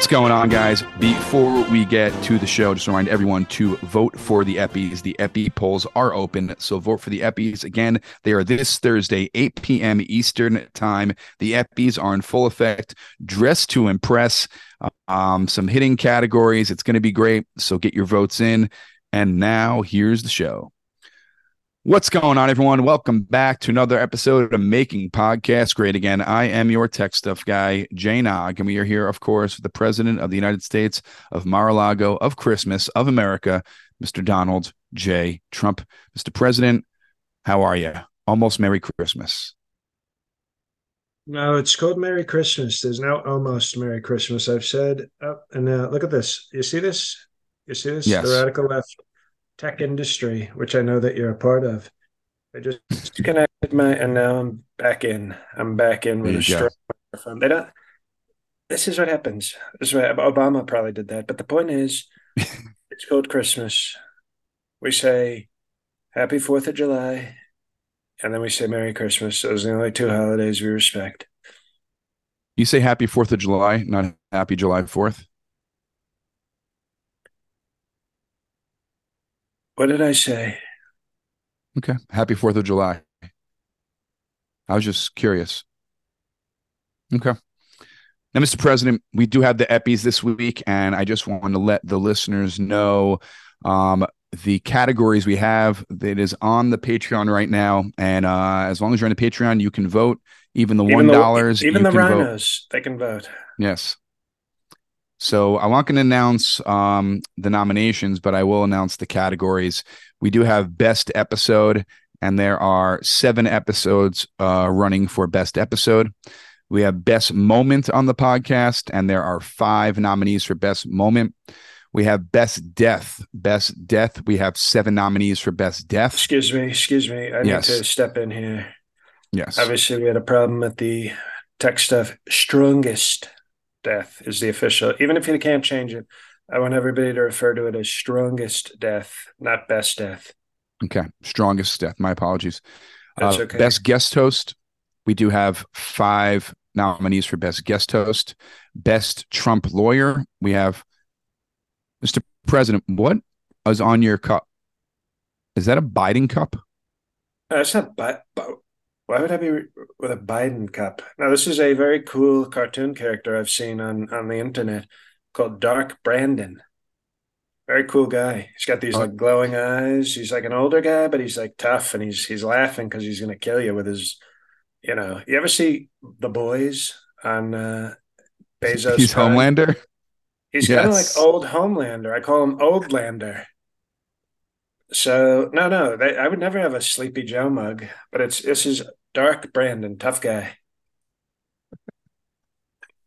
What's going on, guys? Before we get to the show, just remind everyone to vote for the Eppys. The Eppie polls are open, so vote for the Eppys. Again, they are this Thursday, 8 p.m. Eastern Time. The Eppys are in full effect, dressed to impress. Um, some hitting categories. It's going to be great. So get your votes in. And now here's the show. What's going on, everyone? Welcome back to another episode of Making Podcast Great Again. I am your tech stuff guy, Jay Nog, and we are here, of course, with the President of the United States of Mar-a-Lago, of Christmas, of America, Mr. Donald J. Trump. Mr. President, how are you? Almost Merry Christmas. No, it's called Merry Christmas. There's now almost Merry Christmas. I've said, oh, and uh, look at this. You see this? You see this? Yes. The radical left tech industry, which I know that you're a part of. I just connected my, and now I'm back in. I'm back in with a strong microphone. They don't. This is what happens. This is what, Obama probably did that, but the point is, it's called Christmas. We say Happy Fourth of July, and then we say Merry Christmas. Those are the only two holidays we respect. You say Happy Fourth of July, not Happy July Fourth. What did I say? Okay. Happy Fourth of July. I was just curious. Okay. Now, Mr. President, we do have the Eppys this week, and I just want to let the listeners know um, the categories we have. That is on the Patreon right now, and uh, as long as you're on the Patreon, you can vote. Even the one dollars, even the can vote. rhinos, they can vote. Yes. So I'm not going to announce um, the nominations, but I will announce the categories. We do have best episode, and there are seven episodes uh, running for best episode. We have best moment on the podcast, and there are five nominees for best moment. We have best death. Best death. We have seven nominees for best death. Excuse me, excuse me. I Yes. need to step in here. Yes. Obviously, we had a problem at the tech stuff. Strongest death is the official. Even if you can't change it, I want everybody to refer to it as strongest death, not best death. Okay. Strongest death. My apologies. That's Uh, okay. Best guest host. We do have five nominees for best guest host. Best Trump lawyer. We have Mr. President. What is on your cup? Is that a Biden cup? Uh, not. Bi- Bi- why would I be with a Biden cup? Now, this is a very cool cartoon character I've seen on on the internet called Dark Brandon. Very cool guy. He's got these Oh. like glowing eyes. He's like an older guy, but he's like tough, and he's he's laughing because he's gonna kill you with his. You know, you ever see the boys on uh, Bezos? He's Prime? Homelander. He's kind of like old Homelander. I call him Oldlander. So no, no, they, I would never have a Sleepy Joe mug, but it's this is Dark Brandon, tough guy.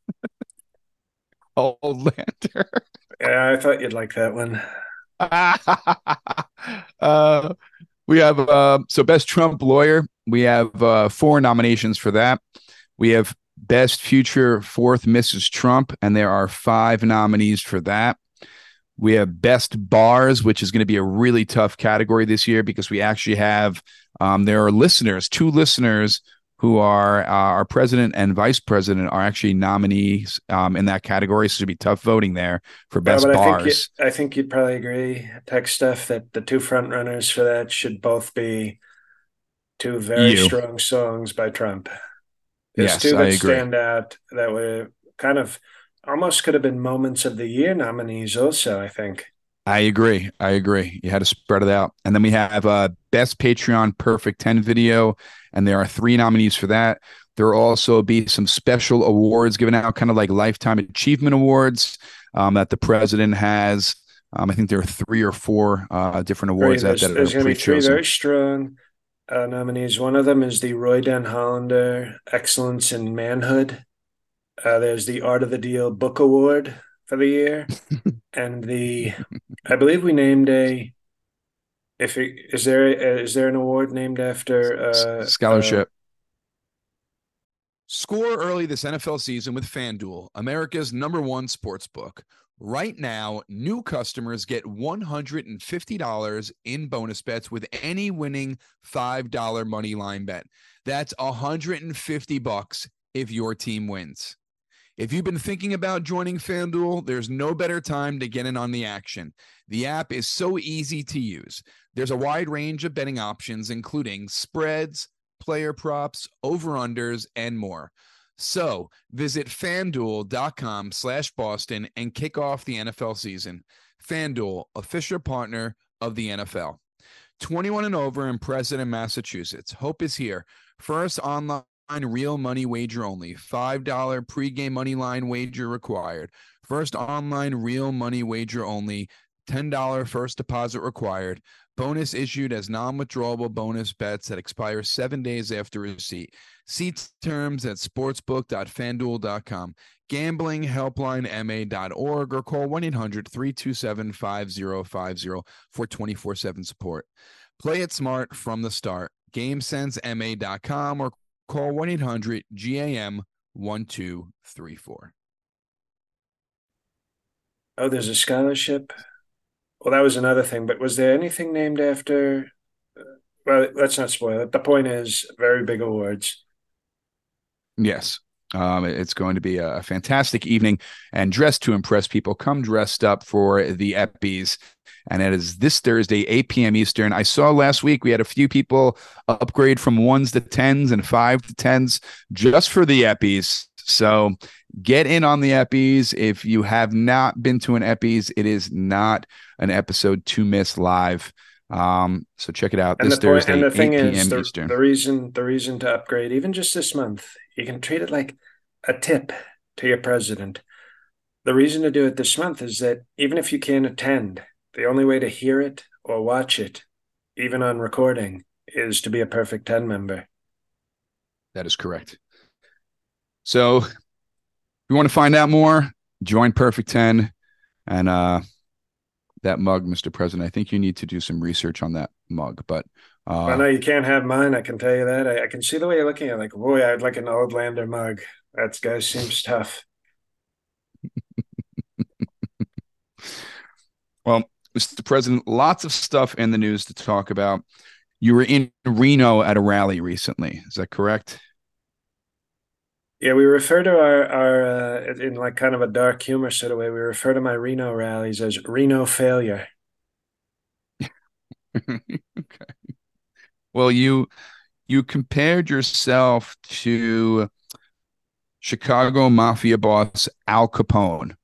Homelander. Yeah, I thought you'd like that one. uh, we have uh, so best Trump lawyer. We have uh, four nominations for that. We have best future fourth Mrs. Trump, and there are five nominees for that. We have best bars, which is going to be a really tough category this year because we actually have um, there are listeners, two listeners who are uh, our president and vice president are actually nominees um, in that category. So it'd be tough voting there for Yeah, best but I think bars. you, I think you'd probably agree, tech stuff, that the two front runners for that should both be two very You. strong songs by Trump. There's Yes, two that I agree. stand out that were kind of almost could have been moments of the year nominees. Also, I think. I agree. I agree. You had to spread it out. And then we have uh best Patreon perfect 10 video and there are three nominees for that. There will also be some special awards given out kind of like lifetime achievement awards um, that the president has. Um, I think there are three or four uh, different Three, awards that, that there's are going to be three very strong uh, nominees. One of them is the Roy Den Hollander Excellence in Manhood. Uh, there's the Art of the Deal Book Award for the year, and the I believe we named a. If it, is there is there an award named after uh, scholarship. Score early this NFL season with FanDuel, America's number one sports book. Right now, new customers get $150 in bonus bets with any winning $5 money line bet. That's 150 bucks if your team wins. If you've been thinking about joining FanDuel, there's no better time to get in on the action. The app is so easy to use. There's a wide range of betting options, including spreads, player props, over-unders, and more. So visit fanduel.com slash Boston and kick off the NFL season. FanDuel, official partner of the NFL. 21 and over and present in Massachusetts. Hope is here. First online real money wager only. $5 pregame money line wager required. First online real money wager only. $10 first deposit required. Bonus issued as non withdrawable bonus bets that expire seven days after receipt. See terms at sportsbook.fanduel.com. Gambling helpline ma.org or call 1 800 327 5050 for 24 7 support. Play it smart from the start. GameSenseMA.com or Call 1 800 GAM 1234. Oh, there's a scholarship. Well, that was another thing, but was there anything named after? Uh, well, let's not spoil it. The point is, very big awards. Yes. Um, it's going to be a fantastic evening and dressed to impress people. Come dressed up for the Eppys and it is this Thursday, 8 p.m. Eastern. I saw last week we had a few people upgrade from ones to tens and five to tens just for the Eppys. So get in on the Eppys. If you have not been to an Eppys, it is not an episode to miss live. Um, so check it out and this the Thursday, and the thing 8 p.m. is, the, Eastern. the reason the reason to upgrade, even just this month, you can treat it like a tip to your president. The reason to do it this month is that even if you can't attend, the only way to hear it or watch it, even on recording, is to be a Perfect 10 member. That is correct. So if you want to find out more, join Perfect 10 and uh that mug, Mr. President. I think you need to do some research on that mug, but uh, I know you can't have mine. I can tell you that. I, I can see the way you're looking at it. Like, boy, I'd like an Oldlander mug. That guy seems tough. well, Mr. President, lots of stuff in the news to talk about. You were in Reno at a rally recently. Is that correct? Yeah, we refer to our our uh, in like kind of a dark humor sort of way. We refer to my Reno rallies as Reno failure. okay. Well, you you compared yourself to Chicago mafia boss Al Capone.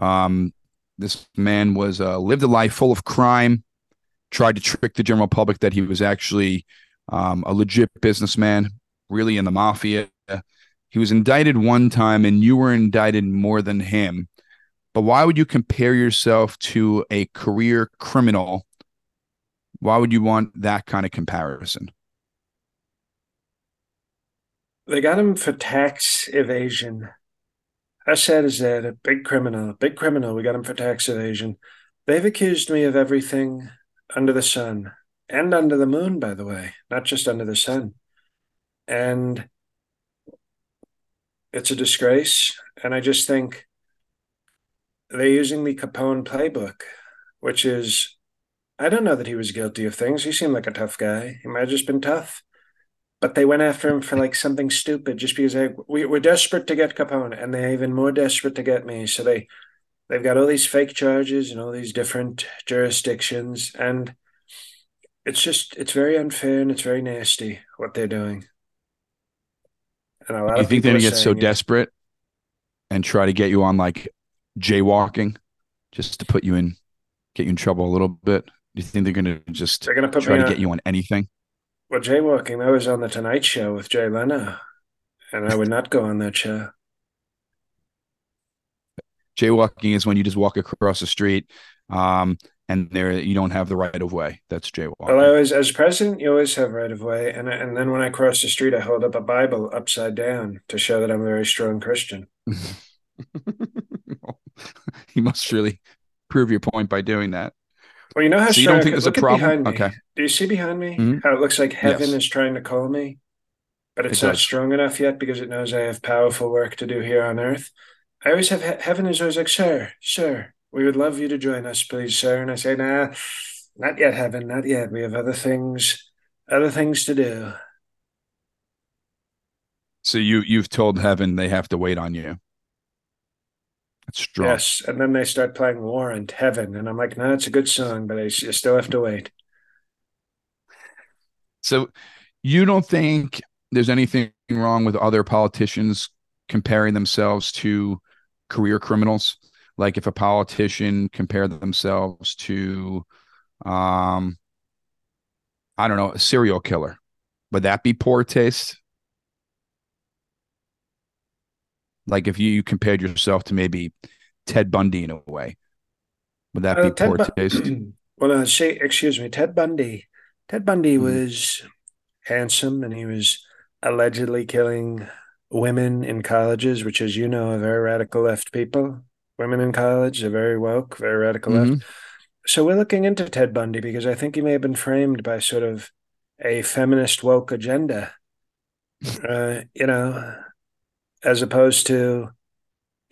Um, this man was uh, lived a life full of crime, tried to trick the general public that he was actually um, a legit businessman, really in the mafia. He was indicted one time, and you were indicted more than him. But why would you compare yourself to a career criminal? Why would you want that kind of comparison? They got him for tax evasion. How sad is that? A big criminal, a big criminal. We got him for tax evasion. They've accused me of everything under the sun and under the moon, by the way, not just under the sun. And it's a disgrace. And I just think they're using the Capone playbook, which is I don't know that he was guilty of things. He seemed like a tough guy. He might have just been tough but they went after him for like something stupid just because they we were desperate to get Capone and they're even more desperate to get me. So they they've got all these fake charges and all these different jurisdictions and it's just it's very unfair and it's very nasty what they're doing. And a lot you think they're gonna get so it. desperate and try to get you on like jaywalking just to put you in get you in trouble a little bit? Do you think they're gonna just they're gonna try to on, get you on anything? Well, jaywalking, I was on the Tonight Show with Jay Leno, and I would not go on that show. Jaywalking is when you just walk across the street, um, and there you don't have the right of way. That's jaywalking. Well, I always, as president, you always have right of way, and and then when I cross the street, I hold up a Bible upside down to show that I'm a very strong Christian. you must really prove your point by doing that. Well, you know how so you don't think there's a problem. Okay. Do you see behind me mm-hmm. how it looks like heaven yes. is trying to call me, but it's it not strong enough yet because it knows I have powerful work to do here on earth. I always have heaven is always like, sir, sir, we would love you to join us, please, sir. And I say, nah, not yet, heaven, not yet. We have other things, other things to do. So you you've told heaven they have to wait on you. That's strong. Yes, and then they start playing Warrant Heaven, and I'm like, no, it's a good song, but I still have to wait. So you don't think there's anything wrong with other politicians comparing themselves to career criminals? Like if a politician compared themselves to, um, I don't know, a serial killer, would that be poor taste? Like if you, you compared yourself to maybe Ted Bundy in a way, would that uh, be poor Bu- taste? well, uh, say, excuse me, Ted Bundy. Ted Bundy mm. was handsome and he was allegedly killing women in colleges, which, as you know, are very radical left people. Women in college are very woke, very radical mm-hmm. left. So we're looking into Ted Bundy because I think he may have been framed by sort of a feminist woke agenda. Uh, you know, as opposed to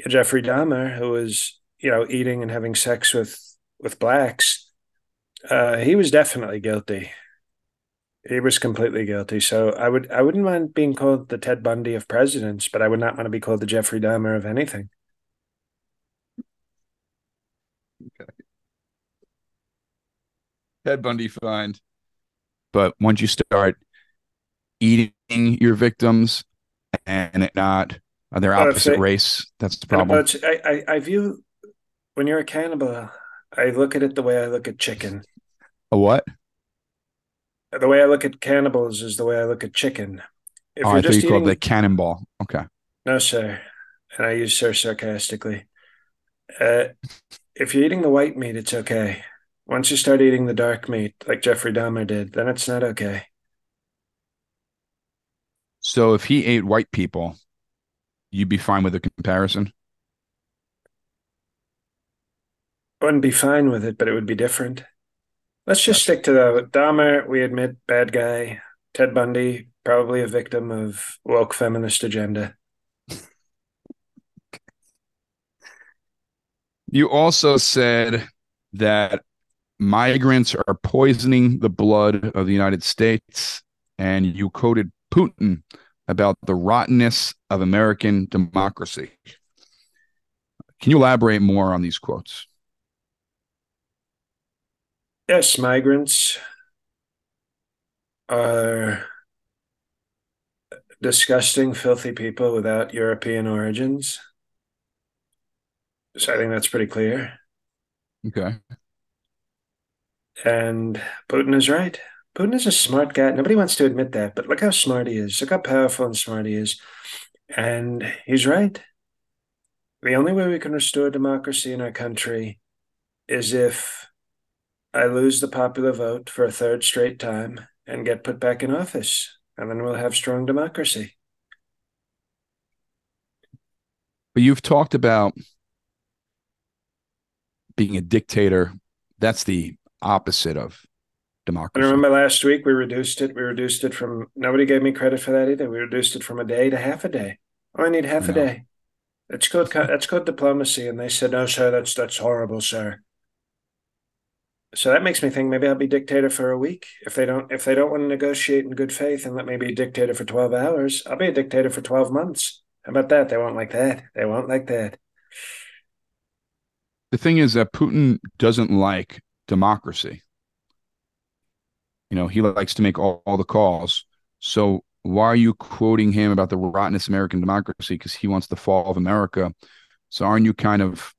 Jeffrey Dahmer, who was you know eating and having sex with with blacks. Uh, he was definitely guilty. He was completely guilty. So I would I wouldn't mind being called the Ted Bundy of presidents, but I would not want to be called the Jeffrey Dahmer of anything. Okay. Ted Bundy fine. But once you start eating your victims and it not are they opposite they, race, that's the problem. But I, I, I view when you're a cannibal, I look at it the way I look at chicken. A what? the way I look at cannibals is the way I look at chicken. If oh, I thought you eating... called the cannonball. Okay. No, sir. And I use sir sarcastically. Uh, if you're eating the white meat, it's okay. Once you start eating the dark meat, like Jeffrey Dahmer did, then it's not okay. So if he ate white people, you'd be fine with the comparison? I wouldn't be fine with it, but it would be different. Let's just stick to the Dahmer. We admit bad guy. Ted Bundy, probably a victim of woke feminist agenda. You also said that migrants are poisoning the blood of the United States, and you quoted Putin about the rottenness of American democracy. Can you elaborate more on these quotes? Yes, migrants are disgusting, filthy people without European origins. So I think that's pretty clear. Okay. And Putin is right. Putin is a smart guy. Nobody wants to admit that, but look how smart he is. Look how powerful and smart he is. And he's right. The only way we can restore democracy in our country is if I lose the popular vote for a third straight time and get put back in office, and then we'll have strong democracy. But you've talked about being a dictator. That's the opposite of democracy. I remember last week we reduced it. We reduced it from nobody gave me credit for that either. We reduced it from a day to half a day. Oh, I need half no. a day. That's called that's called diplomacy. And they said, "No, sir, that's that's horrible, sir." so that makes me think maybe I'll be dictator for a week. If they don't if they don't want to negotiate in good faith and let me be a dictator for 12 hours, I'll be a dictator for 12 months. How about that? They won't like that. They won't like that. The thing is that Putin doesn't like democracy. You know, he likes to make all, all the calls. So why are you quoting him about the rottenness of American democracy? Because he wants the fall of America. So aren't you kind of